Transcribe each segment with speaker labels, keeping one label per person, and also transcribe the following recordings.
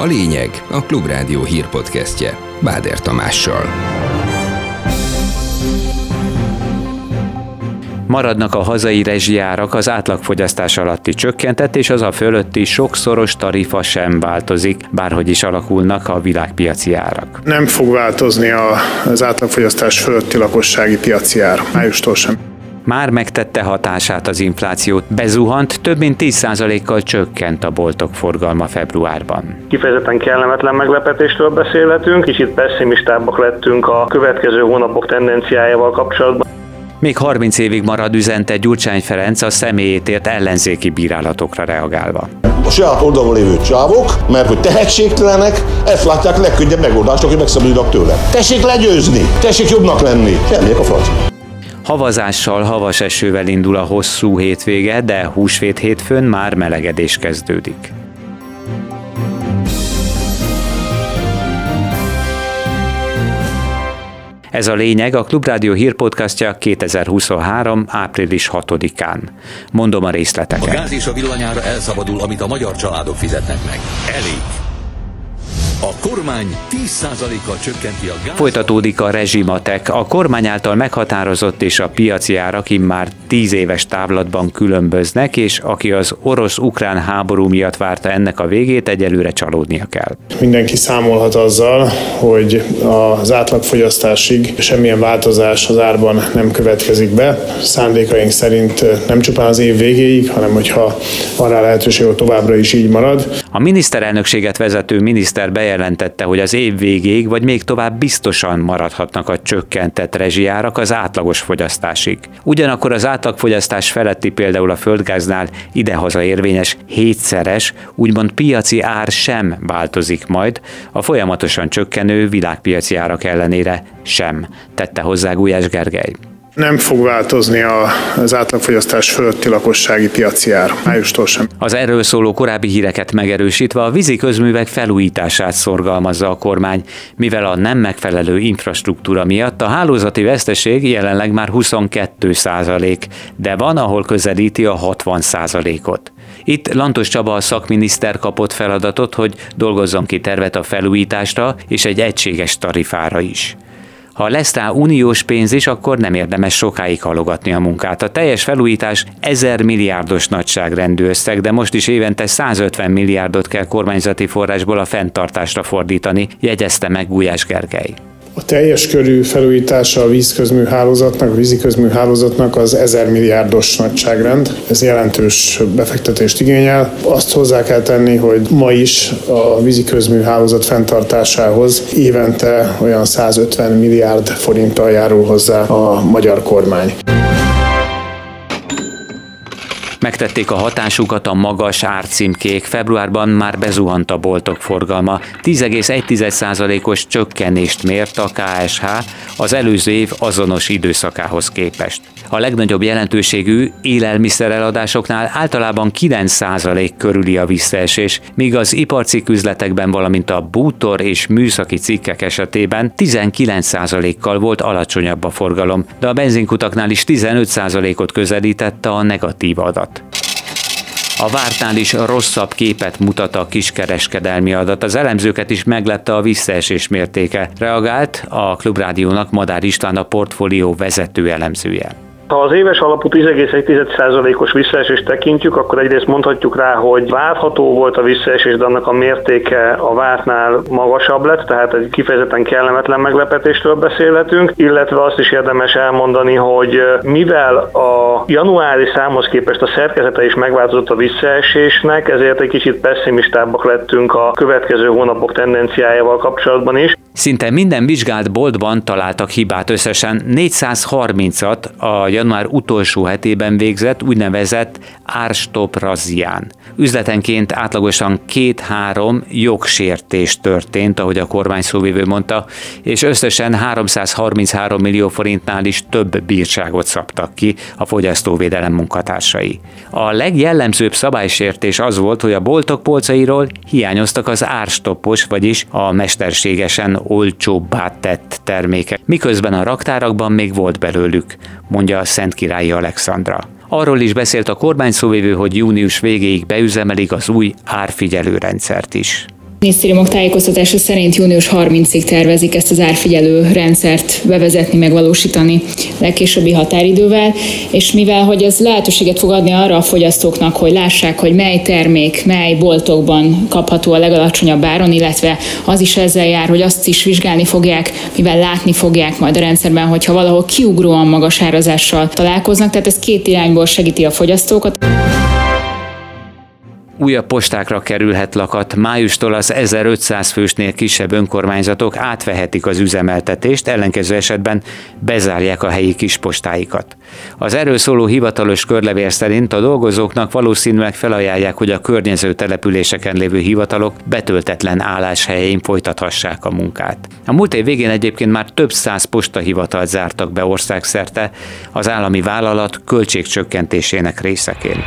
Speaker 1: A lényeg a Klubrádió hírpodcastje Báder Tamással.
Speaker 2: Maradnak a hazai rezsijárak az átlagfogyasztás alatti csökkentett és az a fölötti sokszoros tarifa sem változik, bárhogy is alakulnak a világpiaci árak.
Speaker 3: Nem fog változni az átlagfogyasztás fölötti lakossági piaci ár, májustól sem
Speaker 2: már megtette hatását az inflációt. Bezuhant, több mint 10%-kal csökkent a boltok forgalma februárban.
Speaker 4: Kifejezetten kellemetlen meglepetéstől beszélhetünk, kicsit pessimistábbak lettünk a következő hónapok tendenciájával kapcsolatban.
Speaker 2: Még 30 évig marad üzente Gyurcsány Ferenc a személyét ért ellenzéki bírálatokra reagálva.
Speaker 5: A saját oldalon lévő csávok, mert hogy tehetségtelenek, ezt látják legkönnyebb megoldásnak, hogy megszabadulnak tőle. Tessék legyőzni, tessék jobbnak lenni, semmiek a francia.
Speaker 2: Havazással, havas esővel indul a hosszú hétvége, de húsvét hétfőn már melegedés kezdődik. Ez a lényeg a Klubrádió hírpodcastja 2023. április 6-án. Mondom a részleteket.
Speaker 6: A gáz és a villanyára elszabadul, amit a magyar családok fizetnek meg. Elég. A kormány 10%-kal csökkenti a gáz...
Speaker 2: Folytatódik a rezsimatek. A kormány által meghatározott és a piaci árak már 10 éves távlatban különböznek, és aki az orosz-ukrán háború miatt várta ennek a végét, egyelőre csalódnia kell.
Speaker 3: Mindenki számolhat azzal, hogy az átlagfogyasztásig semmilyen változás az árban nem következik be. Szándékaink szerint nem csupán az év végéig, hanem hogyha van rá lehetőség, hogy továbbra is így marad.
Speaker 2: A miniszterelnökséget vezető miniszter bejelentette, hogy az év végéig vagy még tovább biztosan maradhatnak a csökkentett rezsijárak az átlagos fogyasztásig. Ugyanakkor az átlagfogyasztás feletti például a földgáznál idehaza érvényes hétszeres, úgymond piaci ár sem változik majd, a folyamatosan csökkenő világpiaci árak ellenére sem, tette hozzá Gulyás Gergely.
Speaker 3: Nem fog változni az átlagfogyasztás fölötti lakossági piaci ár, májustól sem.
Speaker 2: Az erről szóló korábbi híreket megerősítve a vízi közművek felújítását szorgalmazza a kormány, mivel a nem megfelelő infrastruktúra miatt a hálózati veszteség jelenleg már 22 százalék, de van, ahol közelíti a 60 százalékot. Itt Lantos Csaba a szakminiszter kapott feladatot, hogy dolgozzon ki tervet a felújításra és egy egységes tarifára is. Ha lesz rá uniós pénz is, akkor nem érdemes sokáig halogatni a munkát. A teljes felújítás 1000 milliárdos nagyságrendű összeg, de most is évente 150 milliárdot kell kormányzati forrásból a fenntartásra fordítani, jegyezte meg Gulyás Gergely.
Speaker 3: A teljes körű felújítása a vízközmű hálózatnak, a víziközmű hálózatnak az 1000 milliárdos nagyságrend. Ez jelentős befektetést igényel. Azt hozzá kell tenni, hogy ma is a víziközmű hálózat fenntartásához évente olyan 150 milliárd forinttal járul hozzá a magyar kormány.
Speaker 2: Megtették a hatásukat a magas árcímkék, februárban már bezuhant a boltok forgalma. 10,1%-os csökkenést mért a KSH az előző év azonos időszakához képest. A legnagyobb jelentőségű élelmiszereladásoknál általában 9% körüli a visszaesés, míg az iparcikk üzletekben, valamint a bútor és műszaki cikkek esetében 19%-kal volt alacsonyabb a forgalom, de a benzinkutaknál is 15%-ot közelítette a negatív adat. A vártnál is rosszabb képet mutat a kiskereskedelmi adat. Az elemzőket is meglepte a visszaesés mértéke. Reagált a Klubrádiónak Madár István a portfólió vezető elemzője.
Speaker 4: Ha az éves alapú 10,1%-os visszaesést tekintjük, akkor egyrészt mondhatjuk rá, hogy várható volt a visszaesés, de annak a mértéke a vártnál magasabb lett, tehát egy kifejezetten kellemetlen meglepetéstől beszélhetünk, illetve azt is érdemes elmondani, hogy mivel a januári számhoz képest a szerkezete is megváltozott a visszaesésnek, ezért egy kicsit pessimistábbak lettünk a következő hónapok tendenciájával kapcsolatban is.
Speaker 2: Szinte minden vizsgált boltban találtak hibát, összesen 430-at a január utolsó hetében végzett úgynevezett árstop razzián. Üzletenként átlagosan két-három jogsértés történt, ahogy a kormány szóvivő mondta, és összesen 333 millió forintnál is több bírságot szabtak ki a fogyasztóvédelem munkatársai. A legjellemzőbb szabálysértés az volt, hogy a boltok polcairól hiányoztak az árstoppos, vagyis a mesterségesen olcsóbbá tett termékek, miközben a raktárakban még volt belőlük, mondja Szent Királyi Alexandra. Arról is beszélt a kormány szóvivő, hogy június végéig beüzemelik az új árfigyelő rendszert is.
Speaker 7: Minisztériumok tájékoztatása szerint június 30-ig tervezik ezt az árfigyelő rendszert bevezetni, megvalósítani legkésőbbi határidővel, és mivel hogy ez lehetőséget fog adni arra a fogyasztóknak, hogy lássák, hogy mely termék, mely boltokban kapható a legalacsonyabb áron, illetve az is ezzel jár, hogy azt is vizsgálni fogják, mivel látni fogják majd a rendszerben, hogyha valahol kiugróan magas árazással találkoznak, tehát ez két irányból segíti a fogyasztókat
Speaker 2: újabb postákra kerülhet lakat. Májustól az 1500 fősnél kisebb önkormányzatok átvehetik az üzemeltetést, ellenkező esetben bezárják a helyi kispostáikat. Az erről szóló hivatalos körlevél szerint a dolgozóknak valószínűleg felajánlják, hogy a környező településeken lévő hivatalok betöltetlen álláshelyein folytathassák a munkát. A múlt év végén egyébként már több száz postahivatalt zártak be országszerte az állami vállalat költségcsökkentésének részeként.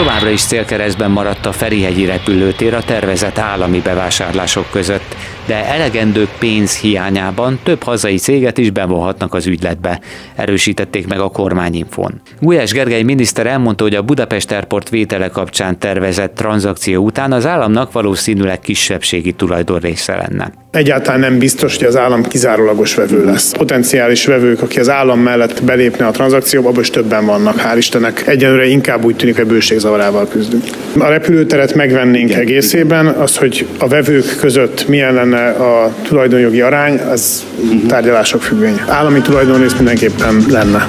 Speaker 2: Továbbra is célkeresztben maradt a Ferihegyi repülőtér a tervezett állami bevásárlások között, de elegendő pénz hiányában több hazai céget is bevonhatnak az ügyletbe, erősítették meg a kormányinfon. Gulyás Gergely miniszter elmondta, hogy a Budapest Airport vétele kapcsán tervezett tranzakció után az államnak valószínűleg kisebbségi tulajdon része lenne.
Speaker 3: Egyáltalán nem biztos, hogy az állam kizárólagos vevő lesz. Potenciális vevők, aki az állam mellett belépne a tranzakcióba, abban is többen vannak, hál' Istennek. Egyenlőre inkább úgy tűnik, hogy bőségzavarával küzdünk. A repülőteret megvennénk egészében, az, hogy a vevők között milyen lenne a tulajdonjogi arány, az tárgyalások függvény. Állami tulajdonrész mindenképpen lenne.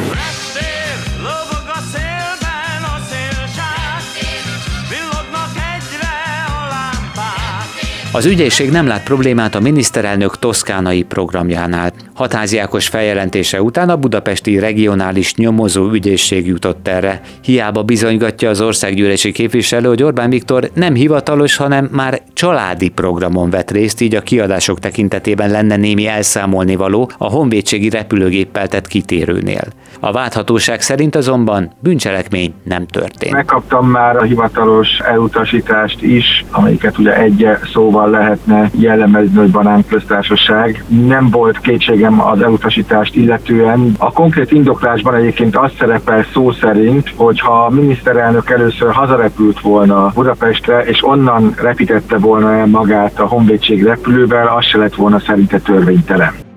Speaker 2: Az ügyészség nem lát problémát a miniszterelnök toszkánai programjánál. Hatáziákos feljelentése után a budapesti regionális nyomozó ügyészség jutott erre. Hiába bizonygatja az országgyűlési képviselő, hogy Orbán Viktor nem hivatalos, hanem már családi programon vett részt, így a kiadások tekintetében lenne némi elszámolni való a honvédségi repülőgéppel tett kitérőnél. A válthatóság szerint azonban bűncselekmény nem történt.
Speaker 8: Megkaptam már a hivatalos elutasítást is, amelyiket ugye egy szóval lehetne jellemezni, hogy banán köztársaság. Nem volt kétségem az elutasítást illetően. A konkrét indoklásban egyébként az szerepel szó szerint, hogy ha a miniszterelnök először hazarepült volna Budapestre, és onnan repítette volna el magát a honvédség repülővel, az se lett volna szerinte törvénytelen.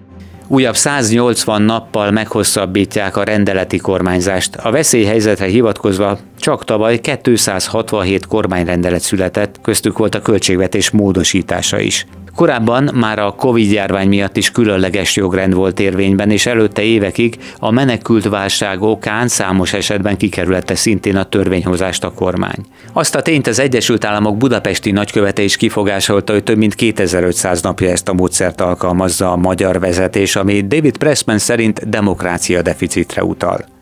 Speaker 2: Újabb 180 nappal meghosszabbítják a rendeleti kormányzást. A veszélyhelyzetre hivatkozva csak tavaly 267 kormányrendelet született, köztük volt a költségvetés módosítása is. Korábban már a Covid-járvány miatt is különleges jogrend volt érvényben, és előtte évekig a menekült válság okán számos esetben kikerülette szintén a törvényhozást a kormány. Azt a tényt az Egyesült Államok budapesti nagykövete is kifogásolta, hogy több mint 2500 napja ezt a módszert alkalmazza a magyar vezetés, ami David Pressman szerint demokrácia deficitre utal.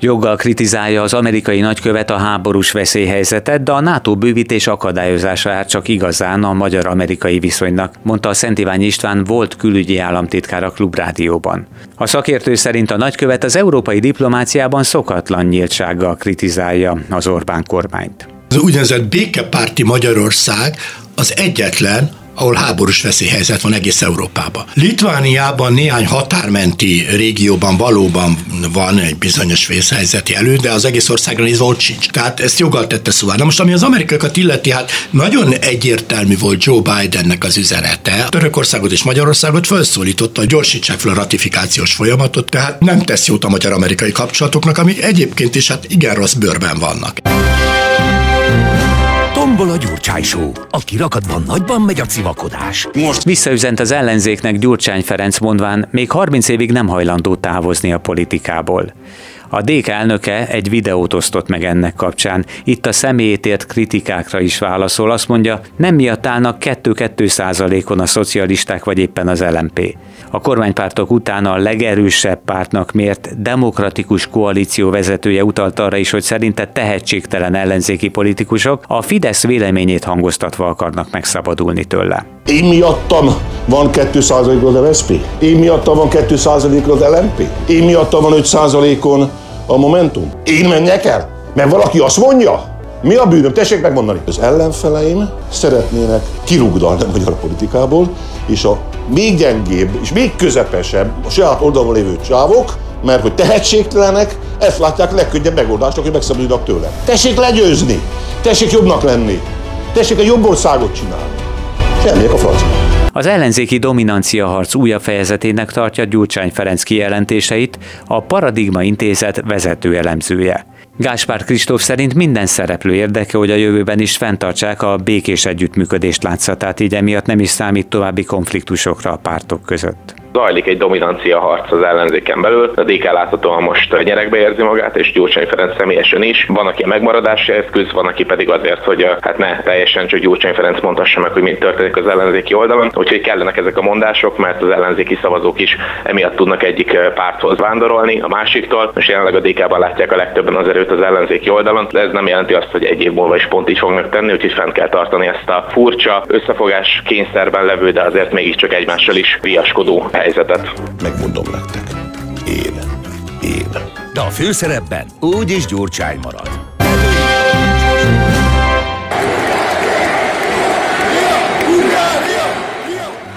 Speaker 2: Joggal kritizálja az amerikai nagykövet a háborús veszélyhelyzetet, de a NATO bővítés akadályozása áll csak igazán a magyar-amerikai viszonynak, mondta a Szent Iványi István volt külügyi államtitkár a Klubrádióban. A szakértő szerint a nagykövet az európai diplomáciában szokatlan nyíltsággal kritizálja az Orbán kormányt.
Speaker 9: Az úgynevezett békepárti Magyarország az egyetlen, ahol háborús veszélyhelyzet van egész Európában. Litvániában néhány határmenti régióban valóban van egy bizonyos vészhelyzeti elő, de az egész országra nézve ott sincs. Tehát ezt joggal tette szóval. Na most, ami az amerikaiakat illeti, hát nagyon egyértelmű volt Joe Bidennek az üzenete. Törökországot és Magyarországot felszólította, hogy gyorsítsák fel a ratifikációs folyamatot, tehát nem tesz jót a magyar-amerikai kapcsolatoknak, ami egyébként is hát igen rossz bőrben vannak.
Speaker 6: Tombol a Gyurcsány Show. A kirakatban nagyban megy a civakodás.
Speaker 2: Most visszaüzent az ellenzéknek Gyurcsány Ferenc mondván, még 30 évig nem hajlandó távozni a politikából. A DK elnöke egy videót osztott meg ennek kapcsán. Itt a személyét ért kritikákra is válaszol. Azt mondja, nem miatt állnak 2-2 százalékon a szocialisták vagy éppen az LMP. A kormánypártok után a legerősebb pártnak mért demokratikus koalíció vezetője utalt arra is, hogy szerinte tehetségtelen ellenzéki politikusok a Fidesz véleményét hangoztatva akarnak megszabadulni tőle.
Speaker 5: Én miattam van 2%-on az MSZP? Én miattam van 2%-on az LMP? Én miattam van 5%-on a Momentum? Én menjek el? Mert valaki azt mondja? Mi a bűnöm? Tessék megmondani. Az ellenfeleim szeretnének kirugdalni a magyar politikából, és a még gyengébb és még közepesebb a saját oldalon lévő csávok, mert hogy tehetségtelenek, ezt látják legkönnyebb megoldásnak, hogy megszabadulnak tőle. Tessék legyőzni, tessék jobbnak lenni, Tessék a jobb országot csinálni. Semmiek a francia.
Speaker 2: Az ellenzéki dominancia harc újabb fejezetének tartja Gyurcsány Ferenc kijelentéseit a Paradigma Intézet vezető elemzője. Gáspár Kristóf szerint minden szereplő érdeke, hogy a jövőben is fenntartsák a békés együttműködést látszatát, így emiatt nem is számít további konfliktusokra a pártok között
Speaker 10: zajlik egy dominancia harc az ellenzéken belül. A DK láthatóan most nyerekbe érzi magát, és Gyurcsány Ferenc személyesen is. Van, aki a megmaradási eszköz, van, aki pedig azért, hogy hát ne teljesen csak Gyurcsány Ferenc mondhassa meg, hogy mi történik az ellenzéki oldalon. Úgyhogy kellenek ezek a mondások, mert az ellenzéki szavazók is emiatt tudnak egyik párthoz vándorolni, a másiktól. és jelenleg a DK-ban látják a legtöbben az erőt az ellenzéki oldalon, de ez nem jelenti azt, hogy egy év múlva is pont így fognak tenni, úgyhogy fent kell tartani ezt a furcsa összefogás kényszerben levő, de azért mégiscsak egymással is viaskodó helyzetet.
Speaker 5: Megmondom nektek. Én. Én.
Speaker 6: De a főszerepben úgyis Gyurcsány marad.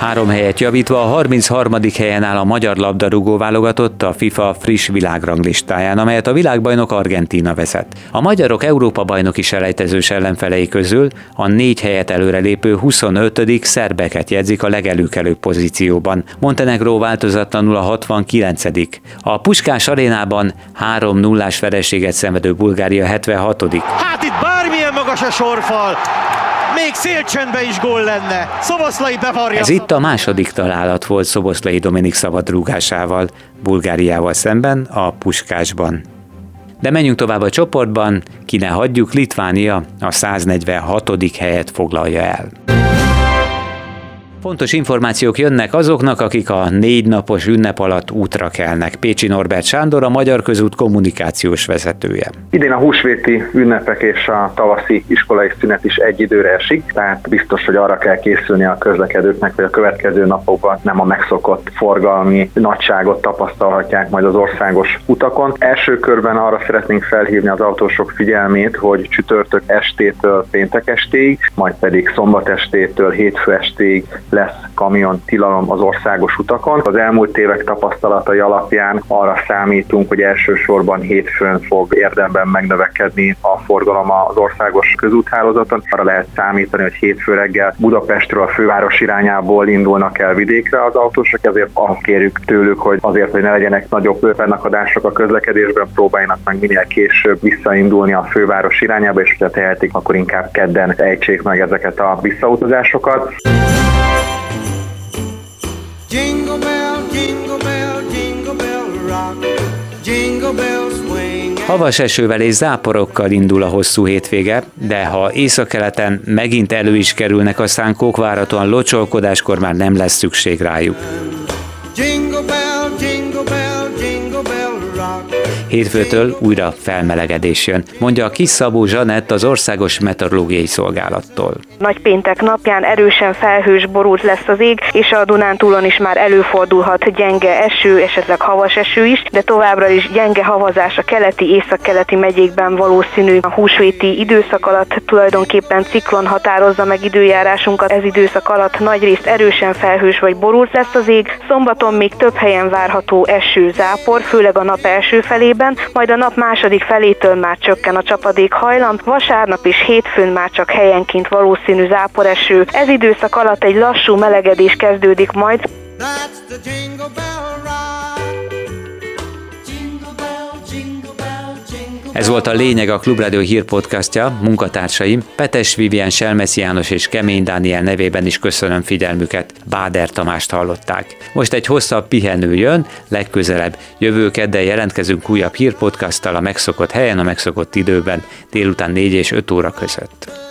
Speaker 2: Három helyet javítva a 33. helyen áll a magyar labdarúgó válogatott a FIFA friss világranglistáján, amelyet a világbajnok Argentína vezet. A magyarok Európa bajnoki selejtezős ellenfelei közül a négy helyet előrelépő 25. szerbeket jegyzik a legelőkelőbb pozícióban. Montenegró változatlanul a 69. A Puskás arénában 3-0-ás vereséget szenvedő Bulgária 76.
Speaker 11: Hát itt bármilyen magas a sorfal, még szélcsendbe is gól lenne. Szoboszlai bevarja.
Speaker 2: Ez itt a második találat volt Szoboszlai Dominik szabadrúgásával, Bulgáriával szemben a Puskásban. De menjünk tovább a csoportban, ki ne hagyjuk, Litvánia a 146. helyet foglalja el. Fontos információk jönnek azoknak, akik a négy napos ünnep alatt útra kelnek. Pécsi Norbert Sándor, a Magyar Közút kommunikációs vezetője.
Speaker 8: Idén a húsvéti ünnepek és a tavaszi iskolai szünet is egy időre esik, tehát biztos, hogy arra kell készülni a közlekedőknek, hogy a következő napokban nem a megszokott forgalmi nagyságot tapasztalhatják majd az országos utakon. Első körben arra szeretnénk felhívni az autósok figyelmét, hogy csütörtök estétől péntek estéig, majd pedig szombat estétől hétfő estéig lesz kamion tilalom az országos utakon. Az elmúlt évek tapasztalatai alapján arra számítunk, hogy elsősorban hétfőn fog érdemben megnövekedni a forgalom az országos közúthálózaton. Arra lehet számítani, hogy hétfő reggel Budapestről a főváros irányából indulnak el vidékre az autósok, ezért azt kérjük tőlük, hogy azért, hogy ne legyenek nagyobb fennakadások a közlekedésben, próbáljanak meg minél később visszaindulni a főváros irányába, és ha tehetik, akkor inkább kedden ejtsék meg ezeket a visszautazásokat. Jingle bell, jingle bell,
Speaker 2: jingle bell rock, jingle bell swing. Havas esővel és záporokkal indul a hosszú hétvége, de ha északkeleten megint elő is kerülnek a szánkók, várhatóan locsolkodáskor már nem lesz szükség rájuk. Hétfőtől újra felmelegedés jön, mondja a kis Szabó Zsanett az Országos Meteorológiai Szolgálattól.
Speaker 12: Nagy péntek napján erősen felhős borult lesz az ég, és a Dunántúlon is már előfordulhat gyenge eső, esetleg havas eső is, de továbbra is gyenge havazás a keleti, északkeleti megyékben valószínű. A húsvéti időszak alatt tulajdonképpen ciklon határozza meg időjárásunkat. Ez időszak alatt nagyrészt erősen felhős vagy borult lesz az ég. Szombaton még több helyen várható eső, zápor, főleg a nap első felében, délben, majd a nap második felétől már csökken a csapadék hajlam, vasárnap és hétfőn már csak helyenként valószínű záporeső. Ez időszak alatt egy lassú melegedés kezdődik majd. That's the jingle bell Ez volt a lényeg a Klubrádió hírpodcastja, munkatársaim, Petes Vivian, Selmeszi János és Kemény Dániel nevében is köszönöm figyelmüket, Báder Tamást hallották. Most egy hosszabb pihenő jön, legközelebb jövő kedden jelentkezünk újabb hírpodcasttal a megszokott helyen, a megszokott időben, délután 4 és 5 óra között.